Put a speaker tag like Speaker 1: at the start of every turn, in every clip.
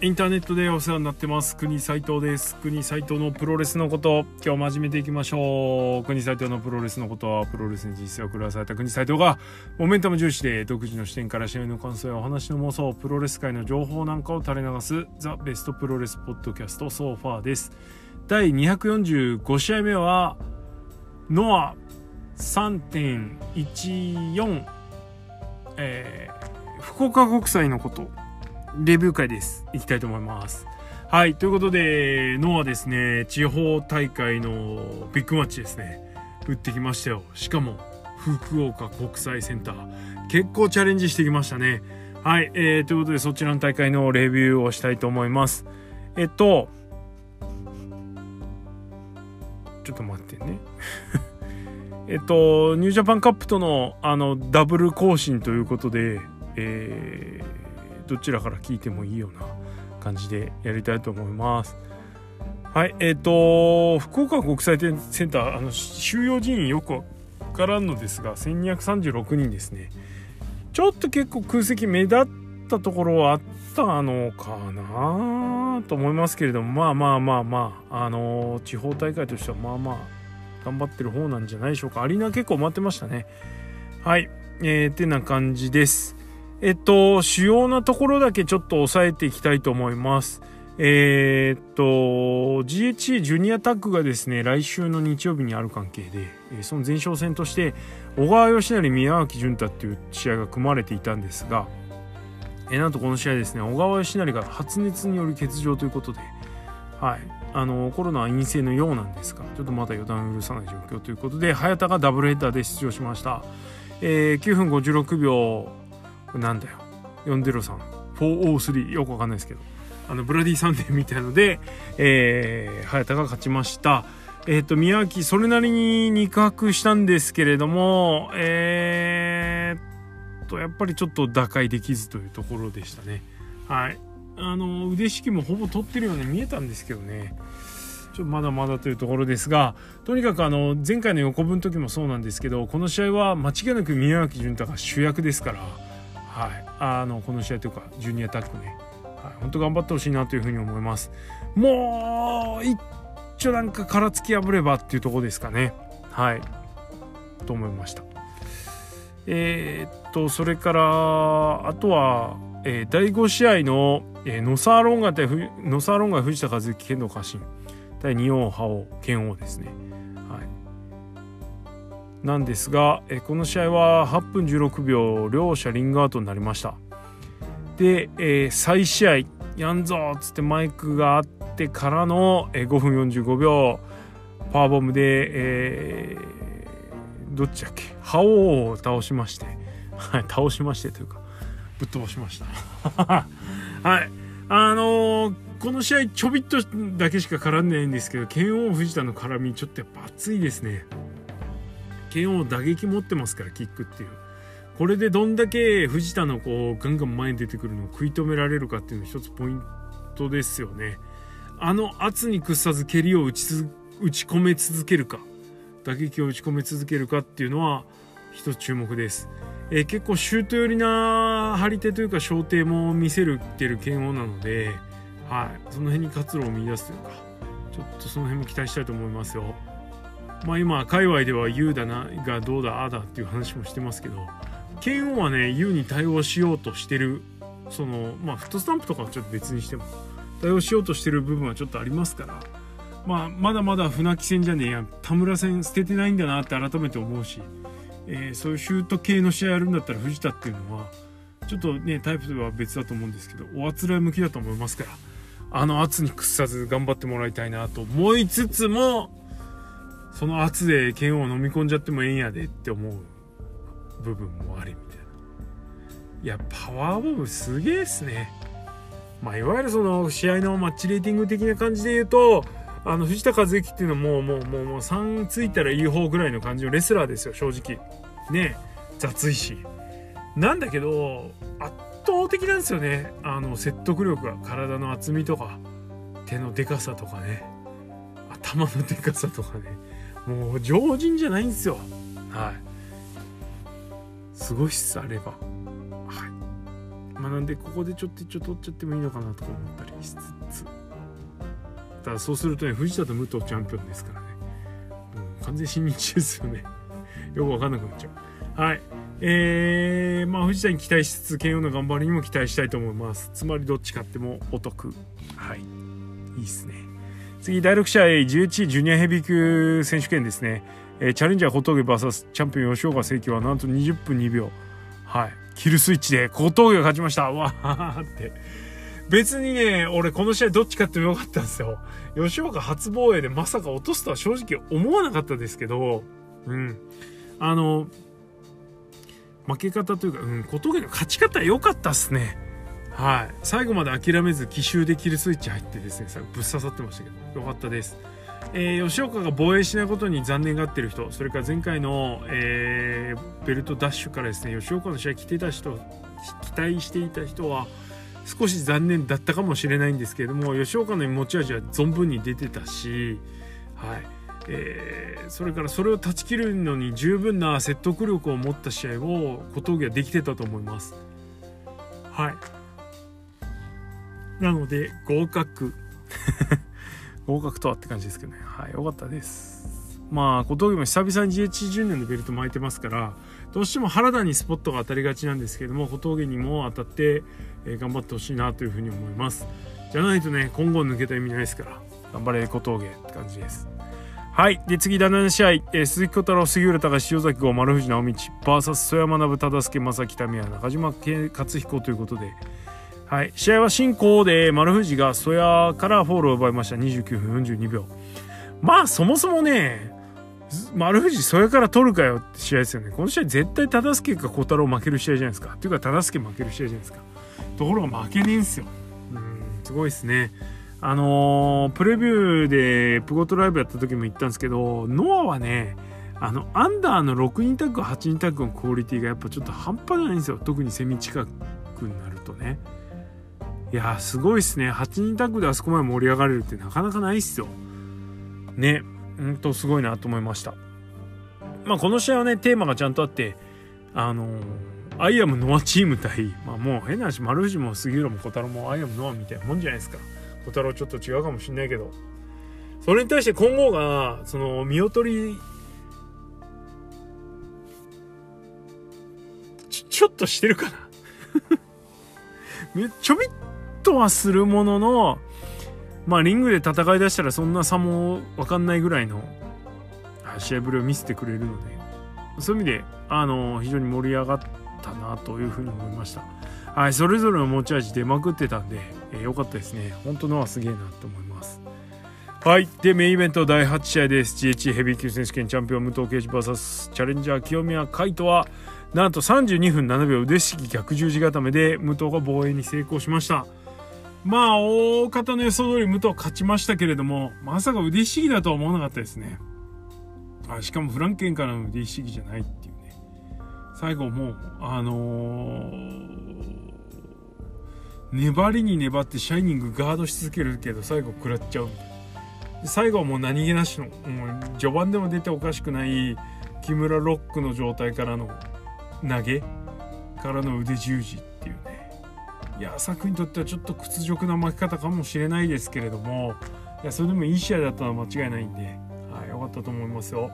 Speaker 1: インターネットでお世話になってます。国斉藤です。国斉藤のプロレスのこと。今日真面目でいきましょう。国斉藤のプロレスのことはプロレスに人生を狂わされた。国斉藤がモメンタム重視で独自の視点から試合の感想やお話の妄想プロレス界の情報なんかを垂れ流すザ・ベストプロレスポッドキャストソファーです。第245試合目はノア3.14えー、福岡国際のこと。レビュー会です。いきたいと思います。はい。ということで、ノアですね、地方大会のビッグマッチですね、打ってきましたよ。しかも、福岡国際センター。結構チャレンジしてきましたね。はい。えー、ということで、そちらの大会のレビューをしたいと思います。えっと、ちょっと待ってね。えっと、ニュージャパンカップとのあのダブル更新ということで、えーどちらから聞いてもいいような感じでやりたいと思います。はい、えっ、ー、と、福岡国際センター、あの、収容人員よくわからんのですが、1236人ですね。ちょっと結構空席目立ったところはあったのかなと思いますけれども、まあまあまあまあ、あの地方大会としてはまあまあ、頑張ってる方なんじゃないでしょうか。アリーナ結構待ってましたね。はい、えー、てな感じです。えっと、主要なところだけちょっと押さえていきたいと思います。えー、っと、GHC ジュニアタッグがですね、来週の日曜日にある関係で、その前哨戦として、小川義成、宮脇潤太っていう試合が組まれていたんですが、えなんとこの試合ですね、小川義成が発熱による欠場ということで、はい、あのコロナは陰性のようなんですが、ちょっとまだ予断を許さない状況ということで、早田がダブルヘッダーで出場しました。えー、9分56秒なんだよ。403 403よくわかんないですけど。あのブラディサンデーみたいので、えー、早田が勝ちました。えっ、ー、と宮城それなりに肉薄したんですけれどもえー、とやっぱりちょっと打開できずというところでしたね。はい。あの腕式もほぼ取ってるように見えたんですけどね。ちょまだまだというところですがとにかくあの前回の横分の時もそうなんですけどこの試合は間違いなく宮脇潤太が主役ですからはい、あのこの試合というかジュニアタッグね、はい、本当頑張ってほしいなというふうに思います。もう一丁なんか殻突き破ればっていうとこですかね。はい。と思いました。えー、っとそれからあとは、えー、第5試合の、えー、ノサーロンガ対ノサーロンガ藤田和幸剣道家臣対仁王覇王剣王ですね。なんですが、えこの試合は8分16秒両者リングアウトになりました。で、えー、再試合やんぞっつってマイクがあってからの、えー、5分45秒パワーボムで、えー、どっちだっけ？覇王を倒しましてはい倒しましてというかぶっ飛ばしました。はい。あのー、この試合ちょびっとだけしか絡んでないんですけど剣王藤田の絡みちょっとやっぱ熱いですね。剣を打撃持ってますからキックっていう。これでどんだけ藤田のこうガンガン前に出てくるのを食い止められるかっていうの一つポイントですよね。あの圧に屈さず蹴りを打ち打ち込め続けるか。打撃を打ち込め続けるかっていうのは一つ注目です、えー、結構シュート寄りな張り手というか小手も見せるってる剣王なので、はい、その辺に活路を見出すというかちょっとその辺も期待したいと思いますよ。まあ今界隈では U だながどうだああだっていう話もしてますけど剣王はね U に対応しようとしてるそのまあフットスタンプとかはちょっと別にしても対応しようとしてる部分はちょっとありますからまあまだまだ船木戦じゃねえや田村戦捨ててないんだなって改めて思うし、えー、そういうシュート系の試合やるんだったら藤田っていうのはちょっとねタイプでは別だと思うんですけどおあつらい向きだと思いますからあの圧に屈さず頑張ってもらいたいなと思いつつもその圧で剣を飲み込んじゃってもええんやでって思う部分もありみたいな。いやパワーボムすげえっすね。まあいわゆるその試合のマッチレーティング的な感じで言うとあの藤田和之っていうのはもうもうもうもう3ついたらいい方ぐらいの感じのレスラーですよ正直。ね雑いし。なんだけど圧倒的なんですよね。あの説得力が体の厚みとか手のでかさとかね。頭のでかさとかね。もう常人じゃないんですよ。はい。すごいっすあれば。はい。まあ、なんでここでちょっと一応取っちゃってもいいのかなとか思ったりしつつ。ただそうするとね藤田と武藤チャンピオンですからね。もう完全新日ですよね。よくわかんなくなっちゃう。はい。えー、まあ藤田に期待しつつ慶応の頑張りにも期待したいと思います。つまりどっち買ってもお得。はい。いいっすね。次第6試合11位ジュニアヘビー級選手権ですね、えー、チャレンジャー小峠 VS チャンピオン吉岡聖輝はなんと20分2秒。はい。キルスイッチで小峠が勝ちました。わーって。別にね俺この試合どっち勝ってもよかったんですよ。吉岡初防衛でまさか落とすとは正直思わなかったですけど。うん。あの負け方というか、うん、小峠の勝ち方良かったっすね。はい。最後まで諦めず奇襲でキルスイッチ入ってですね、ぶっ刺さってましたけど、良かったです。えー、吉岡が防衛しないことに残念がってる人、それから前回の、えー、ベルトダッシュからですね、吉岡の試合来てた人、期待していた人は、少し残念だったかもしれないんですけれども、吉岡の持ち味は存分に出てたし、はい。えー、それからそれを断ち切るのに十分な説得力を持った試合を小峠はできてたと思います。はい。なので合格合格とはって感じですけどね。はい、よかったです。まあ小峠も久々に GH10 年のベルト巻いてますからどうしても原田にスポットが当たりがちなんですけども小峠にも当たって、えー、頑張ってほしいなというふうに思います。じゃないとね今後抜けた意味ないですから頑張れ小峠って感じです。はい。で、次、第7試合、えー、鈴木小太郎、杉浦隆、塩崎豪、丸藤直道、VS、曽山学、忠助、正木、民谷、中島勝彦ということで、はい。試合は進行で、丸藤が曽谷からフォールを奪いました。29分42秒。まあ、そもそもね、丸藤それから取るかよって試合ですよね。この試合絶対忠助か小太郎負ける試合じゃないですか。っていうか忠助負ける試合じゃないですか。ところが負けねえんすよ。うん、すごいですね。あのー、プレビューでプゴトライブやった時も言ったんですけどノアはねあのアンダーの6人タッグ8人タッグのクオリティがやっぱちょっと半端じゃないんですよ特にセミ近くになるとねいやすごいっすね。8人タッグであそこまで盛り上がれるってなかなかないっすよ。ね。ほんとすごいなと思いました。まあこの試合はねテーマがちゃんとあってあのーアイアムノアチーム対、まあ、もう変な話丸藤も杉浦も小太郎もアイアムノアみたいなもんじゃないですか。小太郎ちょっと違うかもしんないけど。それに対して今後がその見劣りちちょっとしてるかな。ちょびっとはするもののまあリングで戦いだしたらそんな差も分かんないぐらいの試合ぶりを見せてくれるのでそういう意味であの非常に盛り上がったなというふうに思いました。はい、それぞれの持ち味出まくってたんで、えー、よかったですね。本当のはすげえなと思います。はい。で、メインイベント第8試合です。GH ヘビー級選手権チャンピオン武藤敬司 VS チャレンジャー清宮海斗は、なんと32分7秒腕式逆十字固めで武藤が防衛に成功しました。まあ、大方の予想通り武藤勝ちましたけれども、まさか腕ひしぎだとは思わなかったですね。あしかもフランケンからの腕ひしぎじゃないっていうね。最後もう、あのー粘りに粘ってシャイニングガードし続けるけど最後食らっちゃう最後はもう何気なしのもう序盤でも出ておかしくない木村ロックの状態からの投げからの腕十字っていうねいや作にとってはちょっと屈辱な負け方かもしれないですけれどもいやそれでもいい試合だったのは間違いないんで、はい、よかったと思いますよ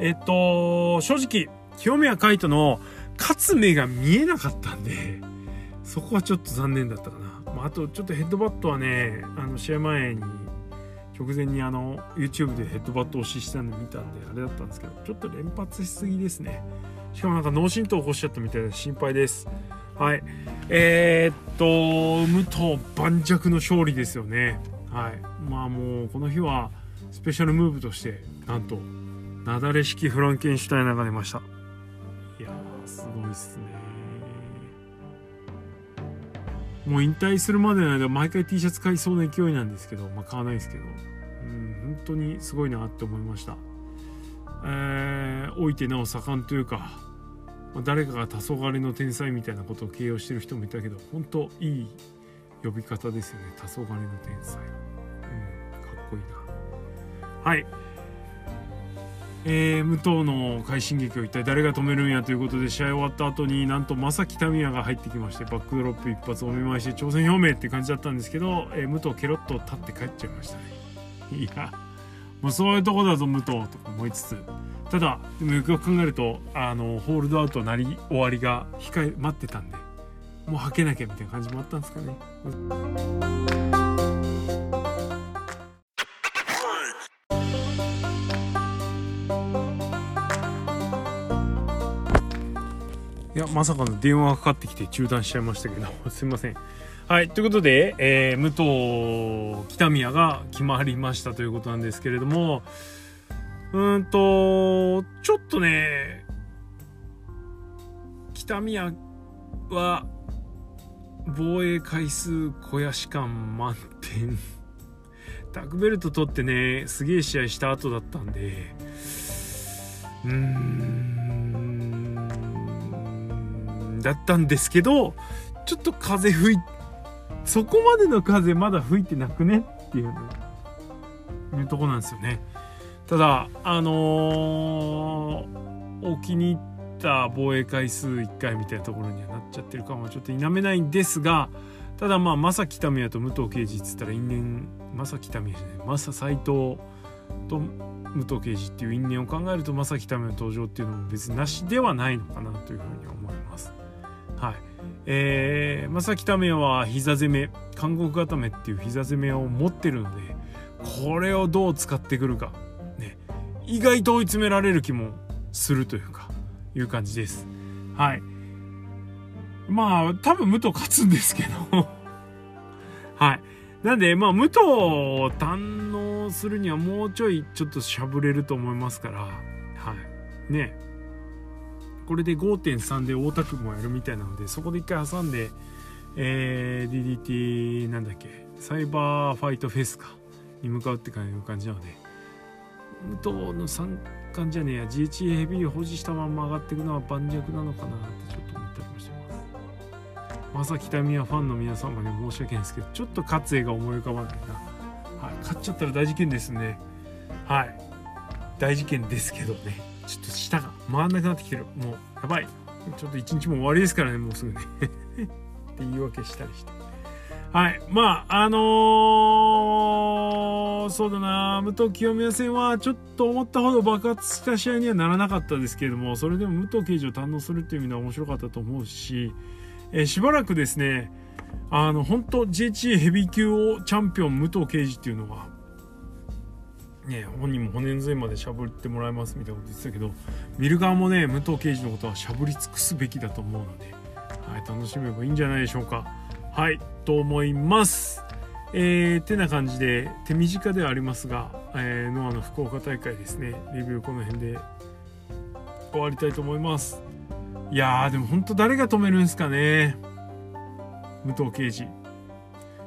Speaker 1: えっと正直清宮海斗の勝つ目が見えなかったんでそこはちょっと残念だったかな。まあ、あとちょっとヘッドバットはね、あの試合前に直前にあの YouTube でヘッドバット押ししたの見たんであれだったんですけど、ちょっと連発しすぎですね。しかもなんか脳震盪起こしちゃったみたいで心配です。はい。えー、っと、武藤盤石の勝利ですよね。はい。まあもうこの日はスペシャルムーブとして、なんと、雪崩式フランケンシュタイナーが出ました。いやー、すごいっすね。もう引退するまでの間毎回 T シャツ買いそうな勢いなんですけど、まあ、買わないですけど、うん、本当にすごいなって思いました。えー、老いてなお盛んというか、まあ、誰かが黄昏の天才みたいなことを形容してる人もいたけど、本当いい呼び方ですよね。黄昏の天才。うん、かっこいいな。はい。えー、武藤の快進撃を一体誰が止めるんやということで試合終わった後になんと正木民也が入ってきましてバックドロップ一発お見舞いして挑戦表明って感じだったんですけど、えー、武藤ケロッと立って帰っちゃいましたねいやもうそういうとこだぞ武藤とか思いつつただでもよくよく考えるとあのホールドアウトなり終わりが控え待ってたんでもう吐けなきゃみたいな感じもあったんですかね。いや、まさかの電話がかかってきて中断しちゃいましたけど、すいません。はい、ということで、えー、武藤北宮が決まりましたということなんですけれども、うんと、ちょっとね、北宮は、防衛回数肥やし感満点。タックベルト取ってね、すげえ試合した後だったんで、うーん、だったんですけどちょっと風吹いそこまでの風まだ吹いてなくねっていういうとこなんですよね。ただあのー、お気に入った防衛回数1回みたいなところにはなっちゃってるかもちょっと否めないんですがただまあ正木民也と武藤敬司っつったら因縁正木民也じゃない正斎藤と武藤敬司っていう因縁を考えると正木民也の登場っていうのも別になしではないのかなというふうに思います。はいえー、正木為は膝攻め韓国固めっていう膝攻めを持ってるのでこれをどう使ってくるか、意外と追い詰められる気もするというかいう感じです。はい。まあ多分武藤勝つんですけど。はい。なんでまあ武藤を堪能するにはもうちょいちょっとしゃぶれると思いますから。はい。ね。これで5.3で大田区もやるみたいなのでそこで一回挟んで、えー、DDT なんだっけサイバーファイトフェスかに向かうって感じなので。武藤の3冠じゃねえや GHA ヘビーを保持したまま上がっていくのは盤石なのかなってちょっと思ったりもしてます。まさき民はファンの皆様に申し訳ないですけどちょっと勝つ絵が思い浮かばないなはい。勝っちゃったら大事件ですね。はい。大事件ですけどね。ちょっと舌が回んなくなってきてる。もうやばい。ちょっと一日も終わりですからねもうすぐね。って言い訳したりして。はい。まああのー、そうだな武藤清宮戦はちょっと思ったほど爆発した試合にはならなかったですけれどもそれでも武藤刑事を堪能するっていう意味では面白かったと思うし、え、しばらくですねあの本当 JHA ヘビー級をチャンピオン武藤刑事っていうのがね、本人も骨の髄までしゃぶってもらいますみたいなこと言ってたけど見る側もね武藤刑事のことはしゃぶり尽くすべきだと思うので、はい、楽しめばいいんじゃないでしょうか。はいと思います。えー、てな感じで手短ではありますが、えー、ノアの福岡大会ですね。レビューこの辺で終わりたいと思います。いやーでも本当誰が止めるんすかね。武藤刑事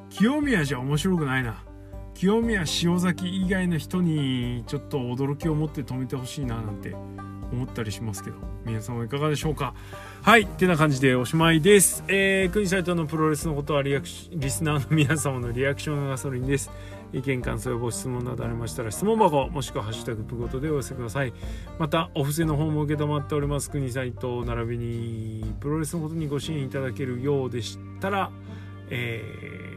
Speaker 1: 清宮じゃ面白くないな。清宮塩崎以外の人にちょっと驚きを持って止めてほしいななんて。思ったりしますけど皆さんはいかがでしょうか？はいってな感じでおしまいです。えー、国サイトのプロレスのことはリアクシリスナーの皆様のリアクションがガソリンです。意見感想やご質問などありましたら質問箱もしくはハッシュタグプごとでお寄せください。またお布施の方も承っております。国サイト並びにプロレスのことにご支援いただけるようでしたらえ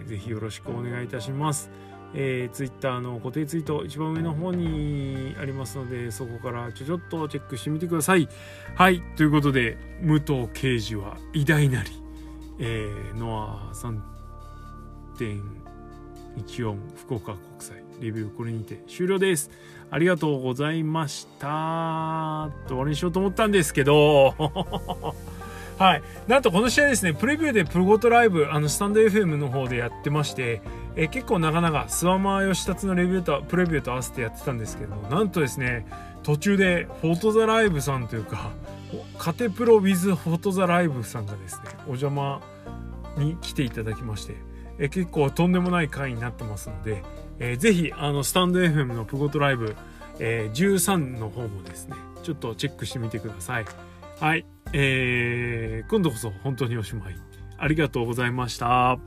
Speaker 1: ー、ぜひよろしくお願いいたします。えー、ツイッターの固定ツイート一番上の方にありますのでそこからちょちょっとチェックしてみてください。はいということで武藤刑事は偉大なり、えー、ノア3.14福岡国際。レビューこれにて終了です。ありがとうございました。と終わりにしようと思ったんですけど。はい。なんとこの試合ですね、プレビューでプロゴトライブ、あの、スタンド FM の方でやってまして、え結構なかなか諏訪間義達のレビューと、プレビューと合わせてやってたんですけども、なんとですね、途中でフォトザライブさんというか、カテプロウィズフォトザライブさんがですね、お邪魔に来ていただきまして、え結構とんでもない回になってますので、えー、ぜひ、あの、スタンド FM のプゴトライブ、えー、13の方もですね、ちょっとチェックしてみてください。はい。えー、今度こそ本当におしまい。ありがとうございました。